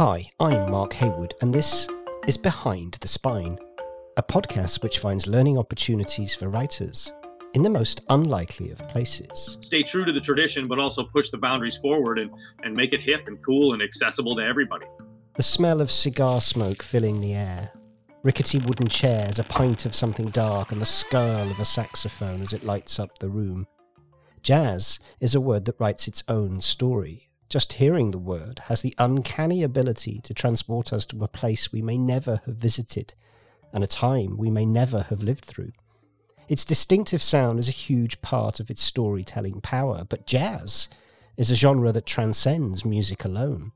Hi, I'm Mark Haywood, and this is Behind the Spine, a podcast which finds learning opportunities for writers in the most unlikely of places. Stay true to the tradition, but also push the boundaries forward and, and make it hip and cool and accessible to everybody. The smell of cigar smoke filling the air, rickety wooden chairs, a pint of something dark, and the skirl of a saxophone as it lights up the room. Jazz is a word that writes its own story. Just hearing the word has the uncanny ability to transport us to a place we may never have visited and a time we may never have lived through. Its distinctive sound is a huge part of its storytelling power, but jazz is a genre that transcends music alone.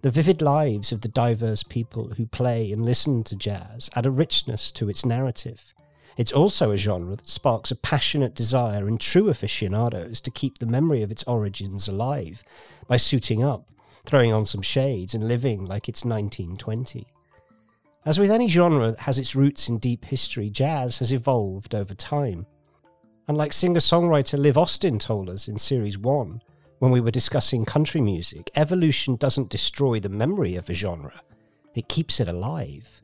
The vivid lives of the diverse people who play and listen to jazz add a richness to its narrative. It's also a genre that sparks a passionate desire in true aficionados to keep the memory of its origins alive by suiting up, throwing on some shades, and living like it's 1920. As with any genre that has its roots in deep history, jazz has evolved over time. And like singer songwriter Liv Austen told us in Series 1, when we were discussing country music, evolution doesn't destroy the memory of a genre, it keeps it alive.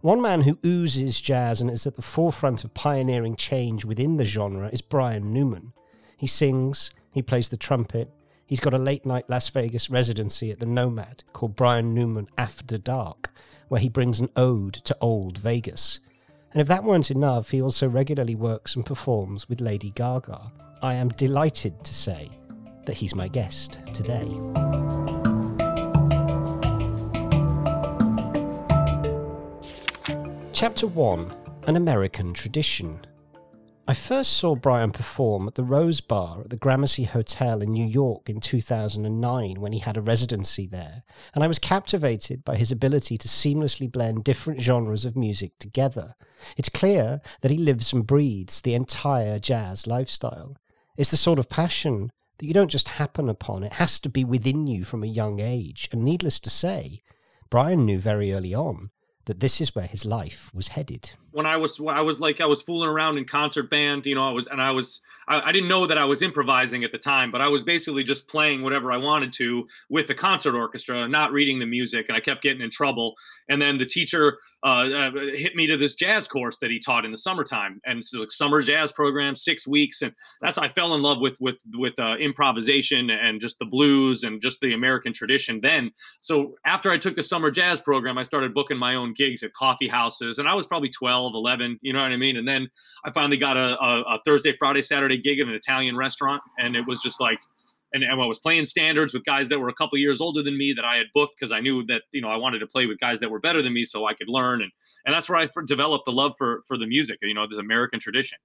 One man who oozes jazz and is at the forefront of pioneering change within the genre is Brian Newman. He sings, he plays the trumpet, he's got a late night Las Vegas residency at the Nomad called Brian Newman After Dark, where he brings an ode to old Vegas. And if that weren't enough, he also regularly works and performs with Lady Gaga. I am delighted to say that he's my guest today. Chapter 1 An American Tradition. I first saw Brian perform at the Rose Bar at the Gramercy Hotel in New York in 2009 when he had a residency there, and I was captivated by his ability to seamlessly blend different genres of music together. It's clear that he lives and breathes the entire jazz lifestyle. It's the sort of passion that you don't just happen upon, it has to be within you from a young age, and needless to say, Brian knew very early on that this is where his life was headed. When I was, I was like, I was fooling around in concert band, you know, I was, and I was, I, I, didn't know that I was improvising at the time, but I was basically just playing whatever I wanted to with the concert orchestra, not reading the music, and I kept getting in trouble. And then the teacher uh, uh, hit me to this jazz course that he taught in the summertime, and it's like summer jazz program, six weeks, and that's I fell in love with with with uh, improvisation and just the blues and just the American tradition. Then, so after I took the summer jazz program, I started booking my own gigs at coffee houses, and I was probably 12, 11, you know what I mean. And then I finally got a, a, a Thursday, Friday, Saturday gig at an Italian restaurant, and it was just like, and, and I was playing standards with guys that were a couple years older than me that I had booked because I knew that you know I wanted to play with guys that were better than me so I could learn, and and that's where I developed the love for for the music, you know, this American tradition.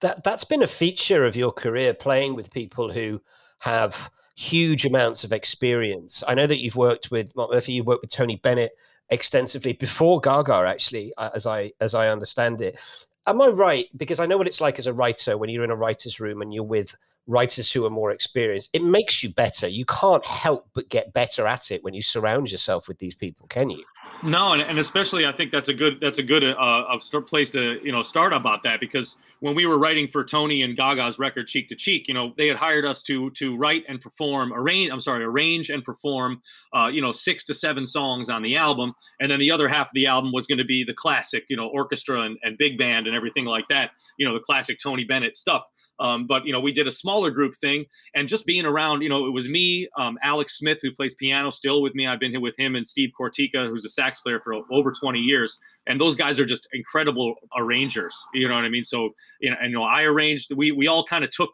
That that's been a feature of your career, playing with people who have huge amounts of experience. I know that you've worked with Mark Murphy, you've worked with Tony Bennett extensively before Gaga, actually, uh, as I as I understand it. Am I right? Because I know what it's like as a writer when you're in a writer's room and you're with writers who are more experienced. It makes you better. You can't help but get better at it when you surround yourself with these people, can you? No, and, and especially I think that's a good that's a good uh, place to you know start about that because when we were writing for Tony and Gaga's record Cheek to Cheek, you know they had hired us to to write and perform arrange I'm sorry arrange and perform uh, you know six to seven songs on the album, and then the other half of the album was going to be the classic you know orchestra and, and big band and everything like that you know the classic Tony Bennett stuff. Um, but you know, we did a smaller group thing, and just being around, you know, it was me, um, Alex Smith, who plays piano still with me. I've been here with him, and Steve Kortyka, who's a sax player for over 20 years. And those guys are just incredible arrangers. You know what I mean? So, you know, and you know, I arranged. We we all kind of took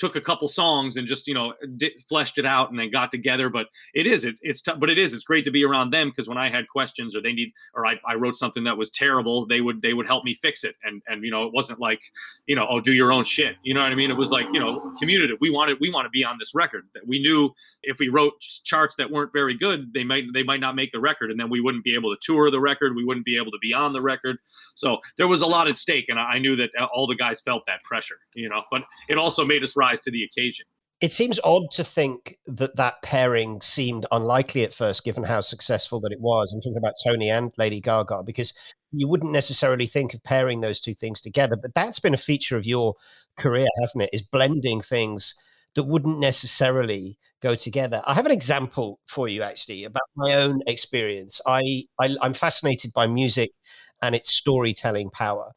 took a couple songs and just you know di- fleshed it out and then got together but it is it's it's tough but it is it's great to be around them because when i had questions or they need or I, I wrote something that was terrible they would they would help me fix it. And and you know it wasn't like you know oh do your own shit. You know what i mean? It was like you know community. we wanted we want to be on this record. That we knew if we wrote charts that weren't very good they might they might not make the record and then we wouldn't be able to tour the record we wouldn't be able to be on the record. So there was a lot at stake and i knew that uh, all the guys felt that pressure you know but it also made us rise rise to the occasion. It seems odd to think that that pairing seemed unlikely at first, given how successful that it was. I'm talking about Tony and Lady Gaga, because you wouldn't necessarily think of pairing those two things together. But that's been a feature of your career, hasn't it? Is blending things that wouldn't necessarily go together. I have an example for you actually about my own experience. I, I I'm fascinated by music and its storytelling power.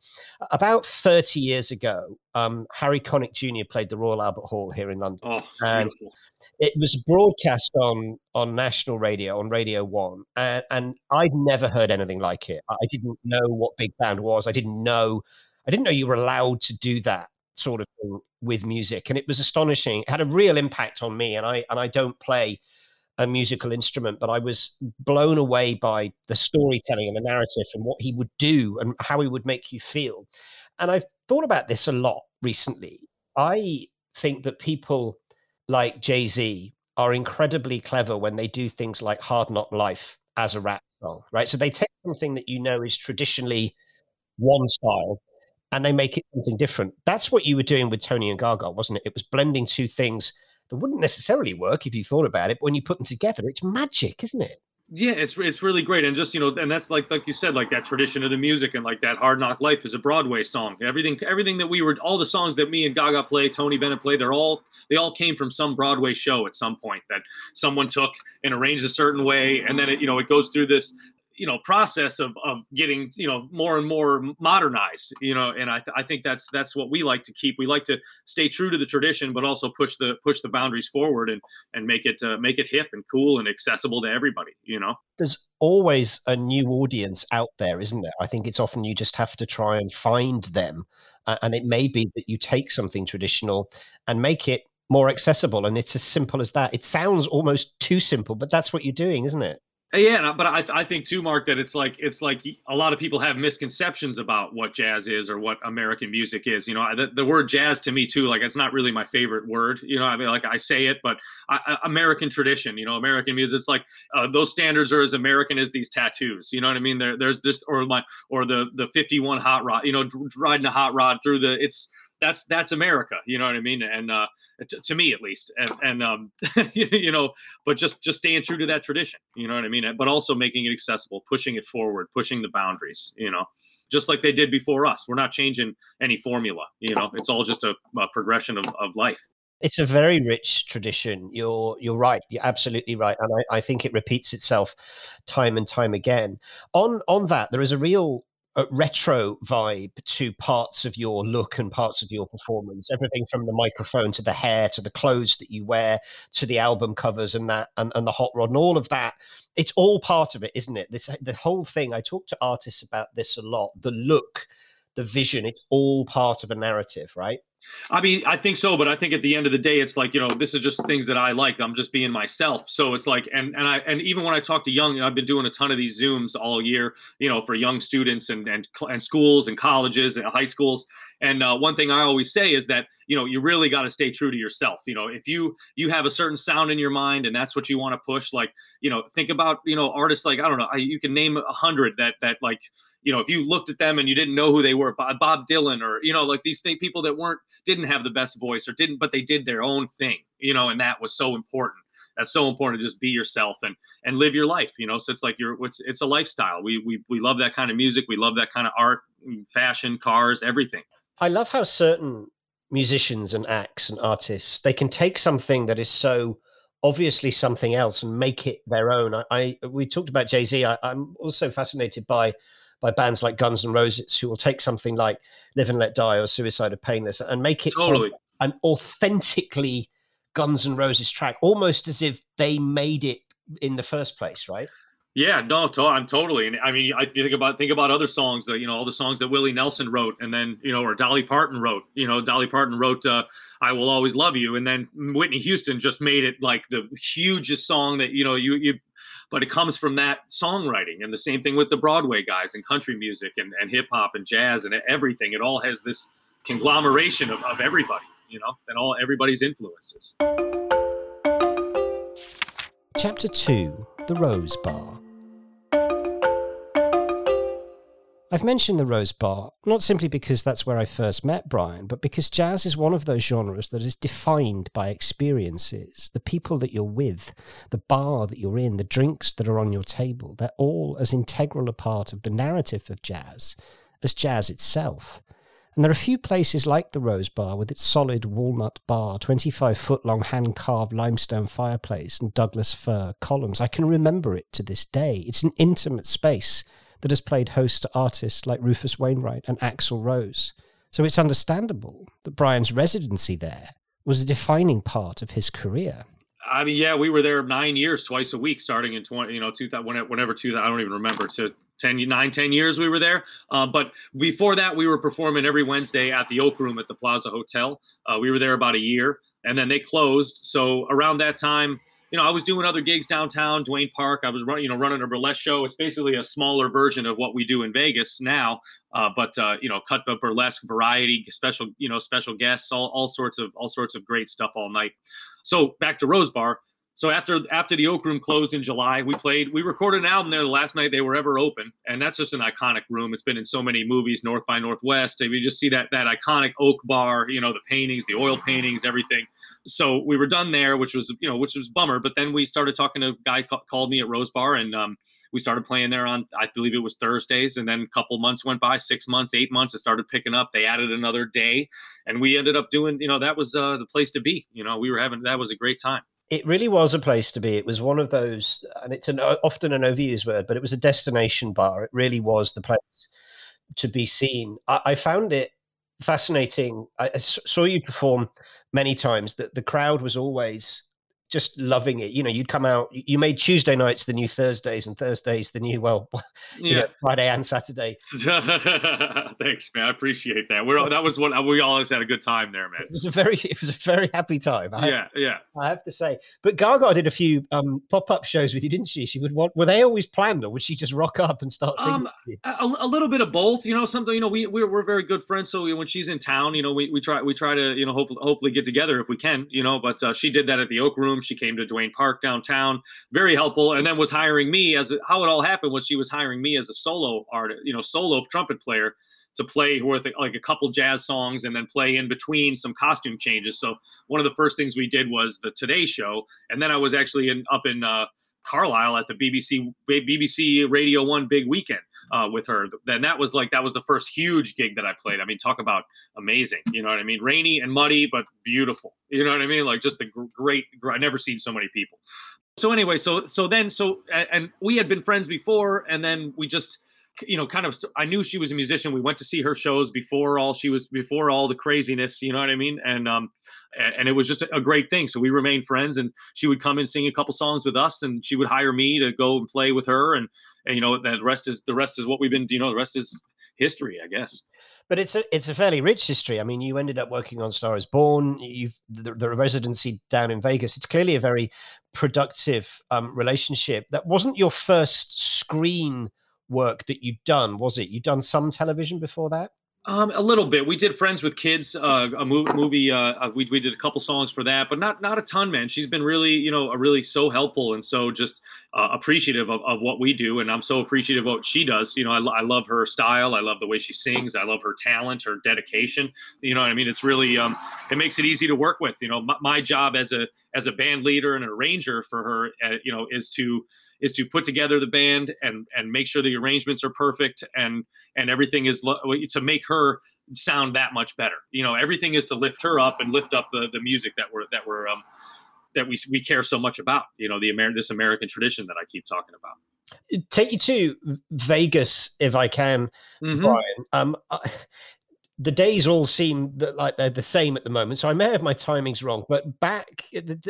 About 30 years ago, um, Harry Connick Jr. played the Royal Albert Hall here in London. Oh, and beautiful. it was broadcast on, on national radio, on Radio 1, and, and I'd never heard anything like it. I didn't know what big band was. I didn't know, I didn't know you were allowed to do that sort of thing with music. And it was astonishing. It had a real impact on me. And I, and I don't play a musical instrument, but I was blown away by the storytelling and the narrative and what he would do and how he would make you feel. And I've thought about this a lot recently. I think that people like Jay Z are incredibly clever when they do things like Hard Knock Life as a rap song, right? So they take something that you know is traditionally one style and they make it something different. That's what you were doing with Tony and Gaga, wasn't it? It was blending two things that wouldn't necessarily work if you thought about it. But when you put them together, it's magic, isn't it? Yeah, it's it's really great, and just you know, and that's like like you said, like that tradition of the music, and like that Hard Knock Life is a Broadway song. Everything everything that we were, all the songs that me and Gaga play, Tony Bennett played, they're all they all came from some Broadway show at some point that someone took and arranged a certain way, and then it you know it goes through this you know process of of getting you know more and more modernized you know and i th- i think that's that's what we like to keep. We like to stay true to the tradition but also push the push the boundaries forward and and make it uh, make it hip and cool and accessible to everybody you know? There's always a new audience out there isn't there? I think it's often you just have to try and find them uh, and it may be that you take something traditional and make it more accessible and it's as simple as that. It sounds almost too simple but that's what you're doing isn't it yeah, but I, I think too, Mark, that it's like it's like a lot of people have misconceptions about what jazz is or what American music is. You know, the, the word jazz to me too, like it's not really my favorite word. You know, I mean, like I say it, but I, American tradition. You know, American music. It's like uh, those standards are as American as these tattoos. You know what I mean? There, there's this or my or the the 51 hot rod. You know, riding a hot rod through the it's that's that's America. You know what I mean? And uh, t- to me, at least, and, and um, you know, but just just staying true to that tradition. You know what I mean? But also making it accessible, pushing it forward, pushing the boundaries. You know, just like they did before us. We're not changing any formula. You know, it's all just a, a progression of, of life it's a very rich tradition. You're you're right. You're absolutely right, and I, I, think it repeats itself time and time again. On on that, there is a real a retro vibe to parts of your look and parts of your performance. Everything from the microphone to the hair to the clothes that you wear to the album covers and that and, and the hot rod and all of that. It's all part of it, isn't it? This the whole thing. I talk to artists about this a lot. The look, the vision. It's all part of a narrative, right? I mean, I think so, but I think at the end of the day, it's like you know, this is just things that I like. I'm just being myself. So it's like, and and I and even when I talk to young, I've been doing a ton of these zooms all year, you know, for young students and and and schools and colleges and high schools. And uh, one thing I always say is that you know you really got to stay true to yourself. You know, if you you have a certain sound in your mind and that's what you want to push, like you know, think about you know artists like I don't know, you can name a hundred that that like you know if you looked at them and you didn't know who they were, Bob Dylan or you know like these people that weren't didn't have the best voice or didn't, but they did their own thing. You know, and that was so important that's so important to just be yourself and and live your life you know so it's like you're it's, it's a lifestyle we, we we love that kind of music we love that kind of art mm, fashion cars everything I love how certain musicians and acts and artists they can take something that is so obviously something else and make it their own. I, I we talked about Jay Z. I'm also fascinated by by bands like Guns N' Roses who will take something like Live and Let Die or Suicide Is Painless and make it totally an authentically Guns N' Roses track, almost as if they made it in the first place, right? Yeah, no, to- I'm totally. And I mean, I think about think about other songs that you know, all the songs that Willie Nelson wrote, and then you know, or Dolly Parton wrote. You know, Dolly Parton wrote uh, "I Will Always Love You," and then Whitney Houston just made it like the hugest song that you know you you. But it comes from that songwriting, and the same thing with the Broadway guys and country music and, and hip hop and jazz and everything. It all has this conglomeration of, of everybody, you know, and all everybody's influences. Chapter two: The Rose Bar. I've mentioned the Rose Bar not simply because that's where I first met Brian, but because jazz is one of those genres that is defined by experiences. The people that you're with, the bar that you're in, the drinks that are on your table, they're all as integral a part of the narrative of jazz as jazz itself. And there are few places like the Rose Bar with its solid walnut bar, 25 foot long hand carved limestone fireplace, and Douglas fir columns. I can remember it to this day. It's an intimate space that has played host to artists like Rufus Wainwright and Axl Rose. So it's understandable that Brian's residency there was a defining part of his career. I mean, yeah, we were there nine years, twice a week, starting in 20, you know, 2000, whenever, two, I don't even remember. So 10, nine, 10 years we were there. Uh, but before that, we were performing every Wednesday at the Oak Room at the Plaza Hotel. Uh, we were there about a year and then they closed. So around that time, you know, I was doing other gigs downtown, Duane Park. I was running, you know, running a burlesque show. It's basically a smaller version of what we do in Vegas now, uh, but uh, you know, cut the burlesque, variety, special, you know, special guests, all, all sorts of all sorts of great stuff all night. So back to Rose Bar. So after after the Oak Room closed in July, we played. We recorded an album there the last night they were ever open, and that's just an iconic room. It's been in so many movies, North by Northwest. You just see that that iconic oak bar, you know, the paintings, the oil paintings, everything. So we were done there, which was you know which was bummer. But then we started talking to a guy ca- called me at Rose Bar, and um, we started playing there on I believe it was Thursdays, and then a couple months went by, six months, eight months, it started picking up. They added another day, and we ended up doing you know that was uh, the place to be. You know, we were having that was a great time it really was a place to be. It was one of those, and it's an, uh, often an overused word, but it was a destination bar. It really was the place to be seen. I, I found it fascinating. I, I saw you perform many times. That the crowd was always just loving it. You know, you'd come out. You made Tuesday nights the new Thursdays, and Thursdays the new well, yeah, know, Friday and Saturday. Thanks, man. I appreciate that. We're that was what we always had a good time there, man. It was a very it was a very happy time. I yeah, have, yeah. I have to say, but Gaga did a few um, pop up shows with you, didn't she? She would want. Were they always planned, or would she just rock up and start singing? Um, a, a, little bit of both. You know, something. You know, we we're, we're very good friends. So when she's in town, you know, we, we try we try to you know hopefully hopefully get together if we can. You know, but uh, she did that at the Oak Room. She came to Duane Park downtown, very helpful, and then was hiring me as a, how it all happened was she was hiring me as a solo artist, you know, solo trumpet player to play with like a couple jazz songs and then play in between some costume changes. So one of the first things we did was the Today Show, and then I was actually in up in uh, Carlisle at the BBC BBC Radio One Big Weekend uh, with her. Then that was like that was the first huge gig that I played. I mean, talk about amazing. You know what I mean? Rainy and muddy, but beautiful. You know what I mean? Like just a great. I never seen so many people. So anyway, so so then so and we had been friends before, and then we just you know kind of i knew she was a musician we went to see her shows before all she was before all the craziness you know what i mean and um and it was just a great thing. So we remained friends, and she would come and sing a couple songs with us, and she would hire me to go and play with her, and, and you know the rest is the rest is what we've been. You know, the rest is history, I guess. But it's a it's a fairly rich history. I mean, you ended up working on Star Is Born. You've the, the residency down in Vegas. It's clearly a very productive um, relationship. That wasn't your first screen work that you'd done, was it? You'd done some television before that. Um, a little bit. We did Friends with Kids, uh, a movie. Uh, uh, we we did a couple songs for that, but not not a ton, man. She's been really, you know, really so helpful and so just uh, appreciative of, of what we do, and I'm so appreciative of what she does. You know, I, I love her style. I love the way she sings. I love her talent, her dedication. You know what I mean? It's really um, it makes it easy to work with. You know, my, my job as a as a band leader and an arranger for her, uh, you know, is to is to put together the band and and make sure the arrangements are perfect and and everything is lo- to make her sound that much better. You know, everything is to lift her up and lift up the the music that we're that we're um, that we we care so much about. You know, the Amer- this American tradition that I keep talking about. Take you to Vegas if I can, mm-hmm. Brian. Um, the days all seem like they're the same at the moment. So I may have my timings wrong, but back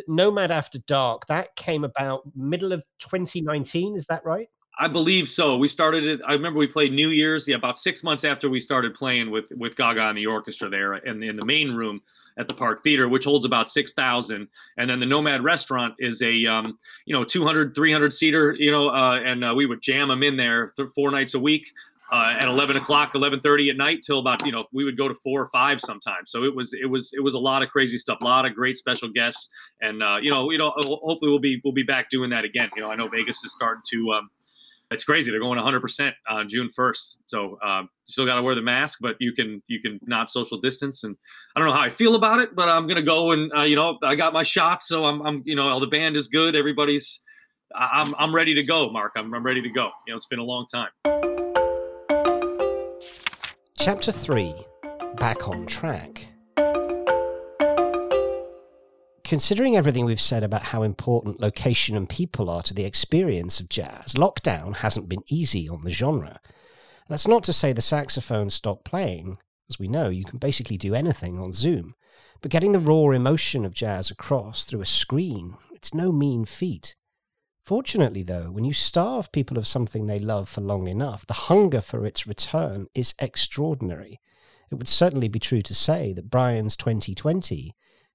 Nomad After Dark, that came about middle of 2019. Is that right? I believe so. We started it. I remember we played New Year's, yeah, about six months after we started playing with with Gaga and the orchestra there in the, in the main room at the Park Theater, which holds about 6,000. And then the Nomad Restaurant is a, um, you know, 200, 300 seater, you know, uh, and uh, we would jam them in there th- four nights a week uh, at 11 o'clock 11.30 at night till about you know we would go to four or five sometimes so it was it was it was a lot of crazy stuff a lot of great special guests and uh, you know you know hopefully we'll be we'll be back doing that again you know i know vegas is starting to um, it's crazy. They're going 100% on june 1st so um, still got to wear the mask but you can you can not social distance. And i don't know how i feel about it but i'm gonna go and uh, you know i got my shots so i'm, I'm you know all the band is good. Everybody's I'm, I'm ready to go mark. I'm, I'm ready to go. You know it's been a long time. Chapter 3 back on track. Considering everything we've said about how important location and people are to the experience of jazz, lockdown hasn't been easy on the genre. That's not to say the saxophone stopped playing. As we know, you can basically do anything on Zoom. But getting the raw emotion of jazz across through a screen, it's no mean feat. Fortunately, though, when you starve people of something they love for long enough, the hunger for its return is extraordinary. It would certainly be true to say that Brian's 2020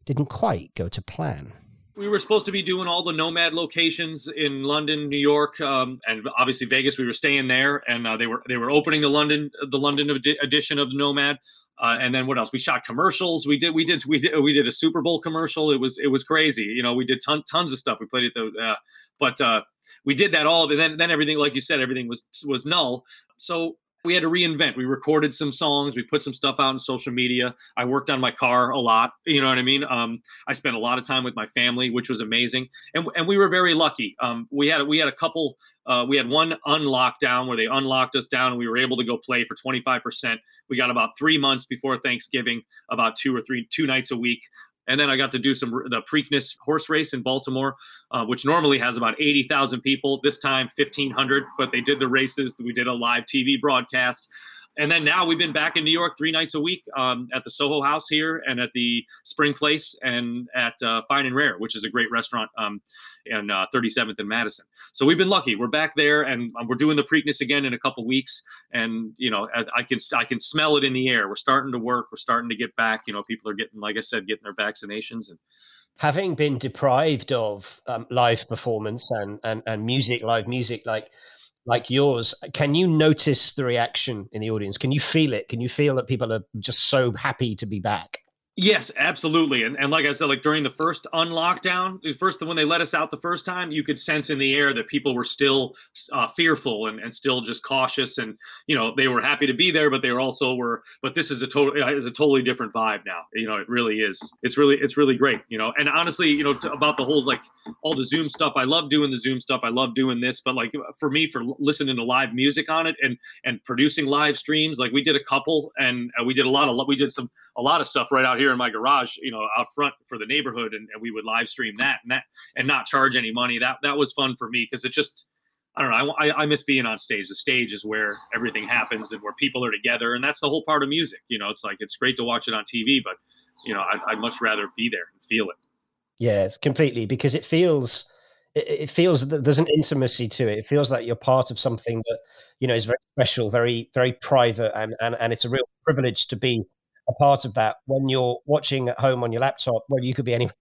didn't quite go to plan. We were supposed to be doing all the Nomad locations in London, New York, um, and obviously Vegas. We were staying there, and uh, they were they were opening the London the London edition of Nomad. Uh, and then what else? We shot commercials. We did, we did, we did, we did a Super Bowl commercial. It was, it was crazy. You know, we did ton, tons of stuff. We played it the, uh, but uh, we did that all. And then, then everything, like you said, everything was was null. So we had to reinvent. We recorded some songs. We put some stuff out on social media. I worked on my car a lot. You know what I mean? Um, I spent a lot of time with my family, which was amazing. And, and we were very lucky. Um, we had we had a couple. Uh, we had one unlocked down where they unlocked us down, and we were able to go play for 25 percent. We got about three months before Thanksgiving, about two or three two nights a week. And then I got to do some the Preakness horse race in Baltimore, uh, which normally has about 80,000 people. This time 1,500, but they did the races. We did a live TV broadcast and then now we've been back in New York three nights a week um, at the Soho House here and at the Spring Place and at uh, Fine and Rare, which is a great restaurant um, in uh, 37th and Madison. So we've been lucky. We're back there and um, we're doing the Preakness again in a couple weeks. And you know, I, I, can I can smell it in the air. We're starting to work. We're starting to get back. You know, people are getting, like I said, getting their vaccinations and. Having been deprived of um, live performance and, and, and music, live music, like like yours, can you notice the reaction in the audience? Can you feel it? Can you feel that people are just so happy to be back? Yes, absolutely. And, and like I said, like during the first unlockdown, first when they let us out the first time, you could sense in the air that people were still uh, fearful and, and still just cautious. And you know they were happy to be there, but they were also were. But this is a total is a totally different vibe now. You know, it really is. It's really it's really great. You know, and honestly, you know, to, about the whole like all the Zoom stuff. I love doing the Zoom stuff. I love doing this, but like for me, for listening to live music on it and and producing live streams, like we did a couple, and uh, we did a lot of we did some a lot of stuff right out here in my garage, you know, out front for the neighborhood, and, and we would live stream that and that and not charge any money. That that was fun for me because it just I don't know. I, I, miss being on stage. The stage is where everything happens and where people are together, and that's the whole part of music. You know, it's like it's great to watch it on TV, but you know, I'd, I'd much rather be there and feel it. Yes, completely, because it feels it, feels that there's an intimacy to it. It feels like you're part of something that you know is very special, very very private, and and and it's a real privilege to be a part of that when you're watching at home on your laptop, where you could be anywhere.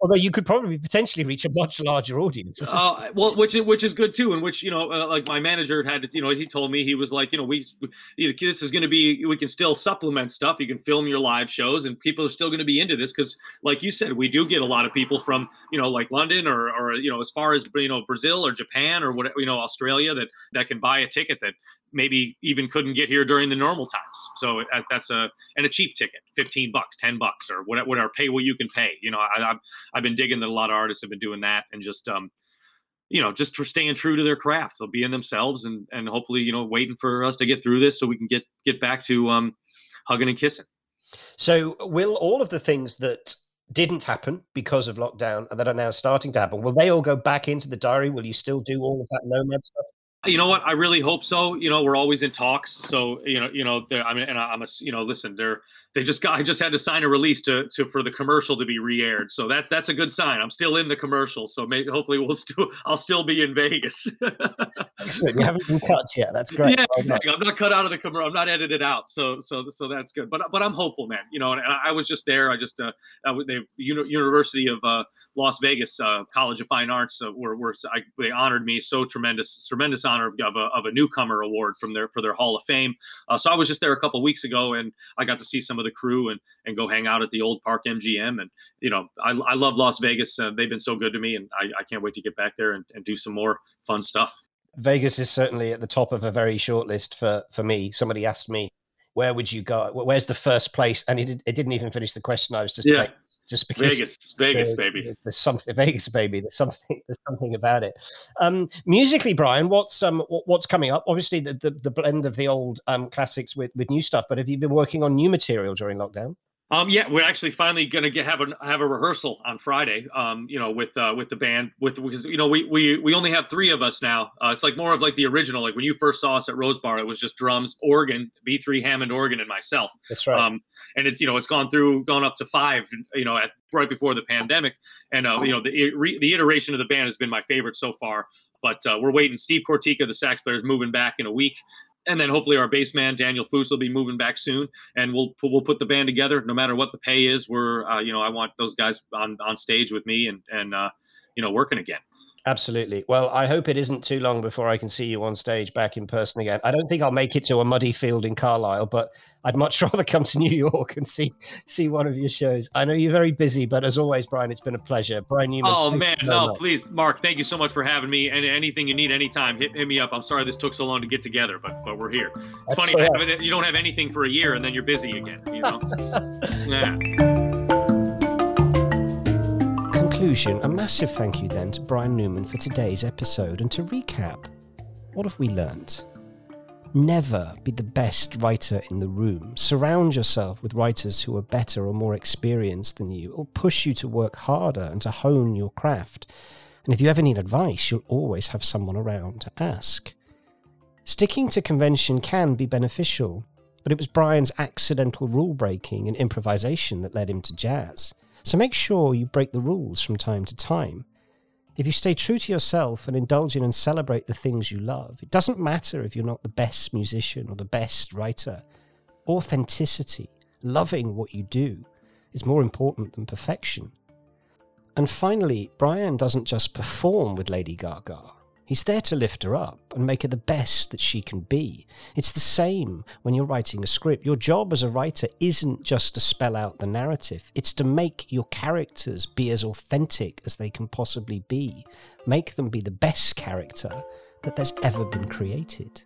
Although you could probably potentially reach a much larger audience. Uh, well, which which is good too, and which you know, uh, like my manager had to, you know, he told me he was like, you know, we, we this is going to be, we can still supplement stuff. You can film your live shows, and people are still going to be into this because, like you said, we do get a lot of people from, you know, like London or or you know, as far as you know, Brazil or Japan or whatever, you know, Australia that that can buy a ticket that maybe even couldn't get here during the normal times. So uh, that's a and a cheap ticket, fifteen bucks, ten bucks, or whatever. whatever pay what you can pay. You know, I, I've I've been digging that a lot of artists have been doing that, and just um, you know, just for staying true to their craft, so being themselves, and and hopefully, you know, waiting for us to get through this so we can get get back to um, hugging and kissing. So, will all of the things that didn't happen because of lockdown and that are now starting to happen, will they all go back into the diary? Will you still do all of that nomad stuff? You know what? I really hope so. You know, we're always in talks. So you know, you know, I mean, and I'm a, you know, listen, they're they just got I just had to sign a release to to for the commercial to be re-aired. So that that's a good sign. I'm still in the commercial. So maybe hopefully we'll still I'll still be in Vegas. Excellent. You haven't been cut yet. That's great. Yeah, exactly. I'm not cut out of the commercial. I'm not edited out. So so so that's good. But but I'm hopeful, man. You know, and, and I was just there. I just uh, the University of uh, Las Vegas uh, College of Fine Arts uh, were were I, they honored me so tremendous tremendous honor of a, of a newcomer award from their for their Hall of Fame. Uh, so I was just there a couple weeks ago, and I got to see some of the crew and and go hang out at the old Park MGM. And you know, I, I love Las Vegas. Uh, they've been so good to me, and I, I can't wait to get back there and, and do some more fun stuff. Vegas is certainly at the top of a very short list for for me. Somebody asked me, "Where would you go? Where's the first place?" And it, it didn't even finish the question. I was just yeah. Just because Vegas, Vegas, baby. There's something Vegas, baby. There's something. There's something about it. Um, musically, Brian, what's um, what's coming up? Obviously, the, the, the blend of the old um, classics with with new stuff. But have you been working on new material during lockdown? Um, yeah, we're actually finally gonna get have a have a rehearsal on Friday. Um, you know, with uh, with the band, with because you know we we we only have three of us now. Uh, it's like more of like the original. Like when you first saw us at Rose Bar, it was just drums, organ, B three Hammond organ, and myself. That's right. Um, and it's you know it's gone through, gone up to five. You know, at right before the pandemic, and uh, you know the the iteration of the band has been my favorite so far. But uh, we're waiting. Steve Kortyka, the sax player, is moving back in a week and then hopefully our bass man Daniel Foose will be moving back soon, and we'll we'll put the band together. No matter what the pay is, we're uh, you know I want those guys on on stage with me and and uh, you know working again. Absolutely. Well, I hope it isn't too long before I can see you on stage back in person again. I don't think I'll make it to a muddy field in Carlisle, but I'd much rather come to New York and see see one of your shows. I know you're very busy, but as always, Brian, it's been a pleasure. Brian Newman. Oh man, no, much. please, Mark, thank you so much for having me. And anything you need anytime, hit, hit me up. I'm sorry this took so long to get together, but but we're here. It's That's funny, so you don't have anything for a year and then you're busy again. You know? yeah conclusion, a massive thank you then to Brian Newman for today's episode. And to recap, what have we learnt? Never be the best writer in the room. Surround yourself with writers who are better or more experienced than you, or push you to work harder and to hone your craft. And if you ever need advice, you'll always have someone around to ask. Sticking to convention can be beneficial, but it was Brian's accidental rule breaking and improvisation that led him to jazz. So make sure you break the rules from time to time. If you stay true to yourself and indulge in and celebrate the things you love, it doesn't matter if you're not the best musician or the best writer. Authenticity, loving what you do, is more important than perfection. And finally, Brian doesn't just perform with Lady Gaga. He's there to lift her up and make her the best that she can be. It's the same when you're writing a script. Your job as a writer isn't just to spell out the narrative, it's to make your characters be as authentic as they can possibly be. Make them be the best character that there's ever been created.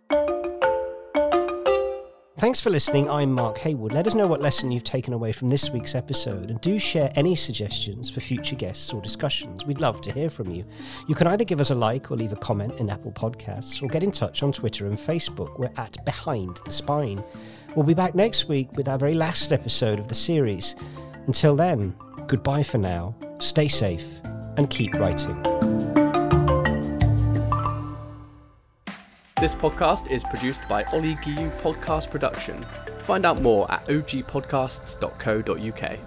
Thanks for listening. I'm Mark Haywood. Let us know what lesson you've taken away from this week's episode and do share any suggestions for future guests or discussions. We'd love to hear from you. You can either give us a like or leave a comment in Apple Podcasts or get in touch on Twitter and Facebook. We're at Behind the Spine. We'll be back next week with our very last episode of the series. Until then, goodbye for now, stay safe, and keep writing. This podcast is produced by Ollie Giu Podcast Production. Find out more at ogpodcasts.co.uk.